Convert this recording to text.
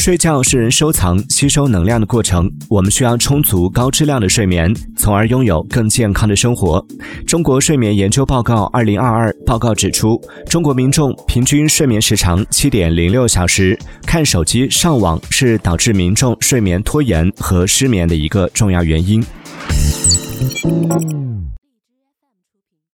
睡觉是人收藏吸收能量的过程我们需要充足高质量的睡眠从而拥有更健康的生活。中国睡眠研究报告二零二二报告指出中国民众平均睡眠时长七点零六小时看手机上网是导致民众睡眠拖延和失眠的一个重要原因。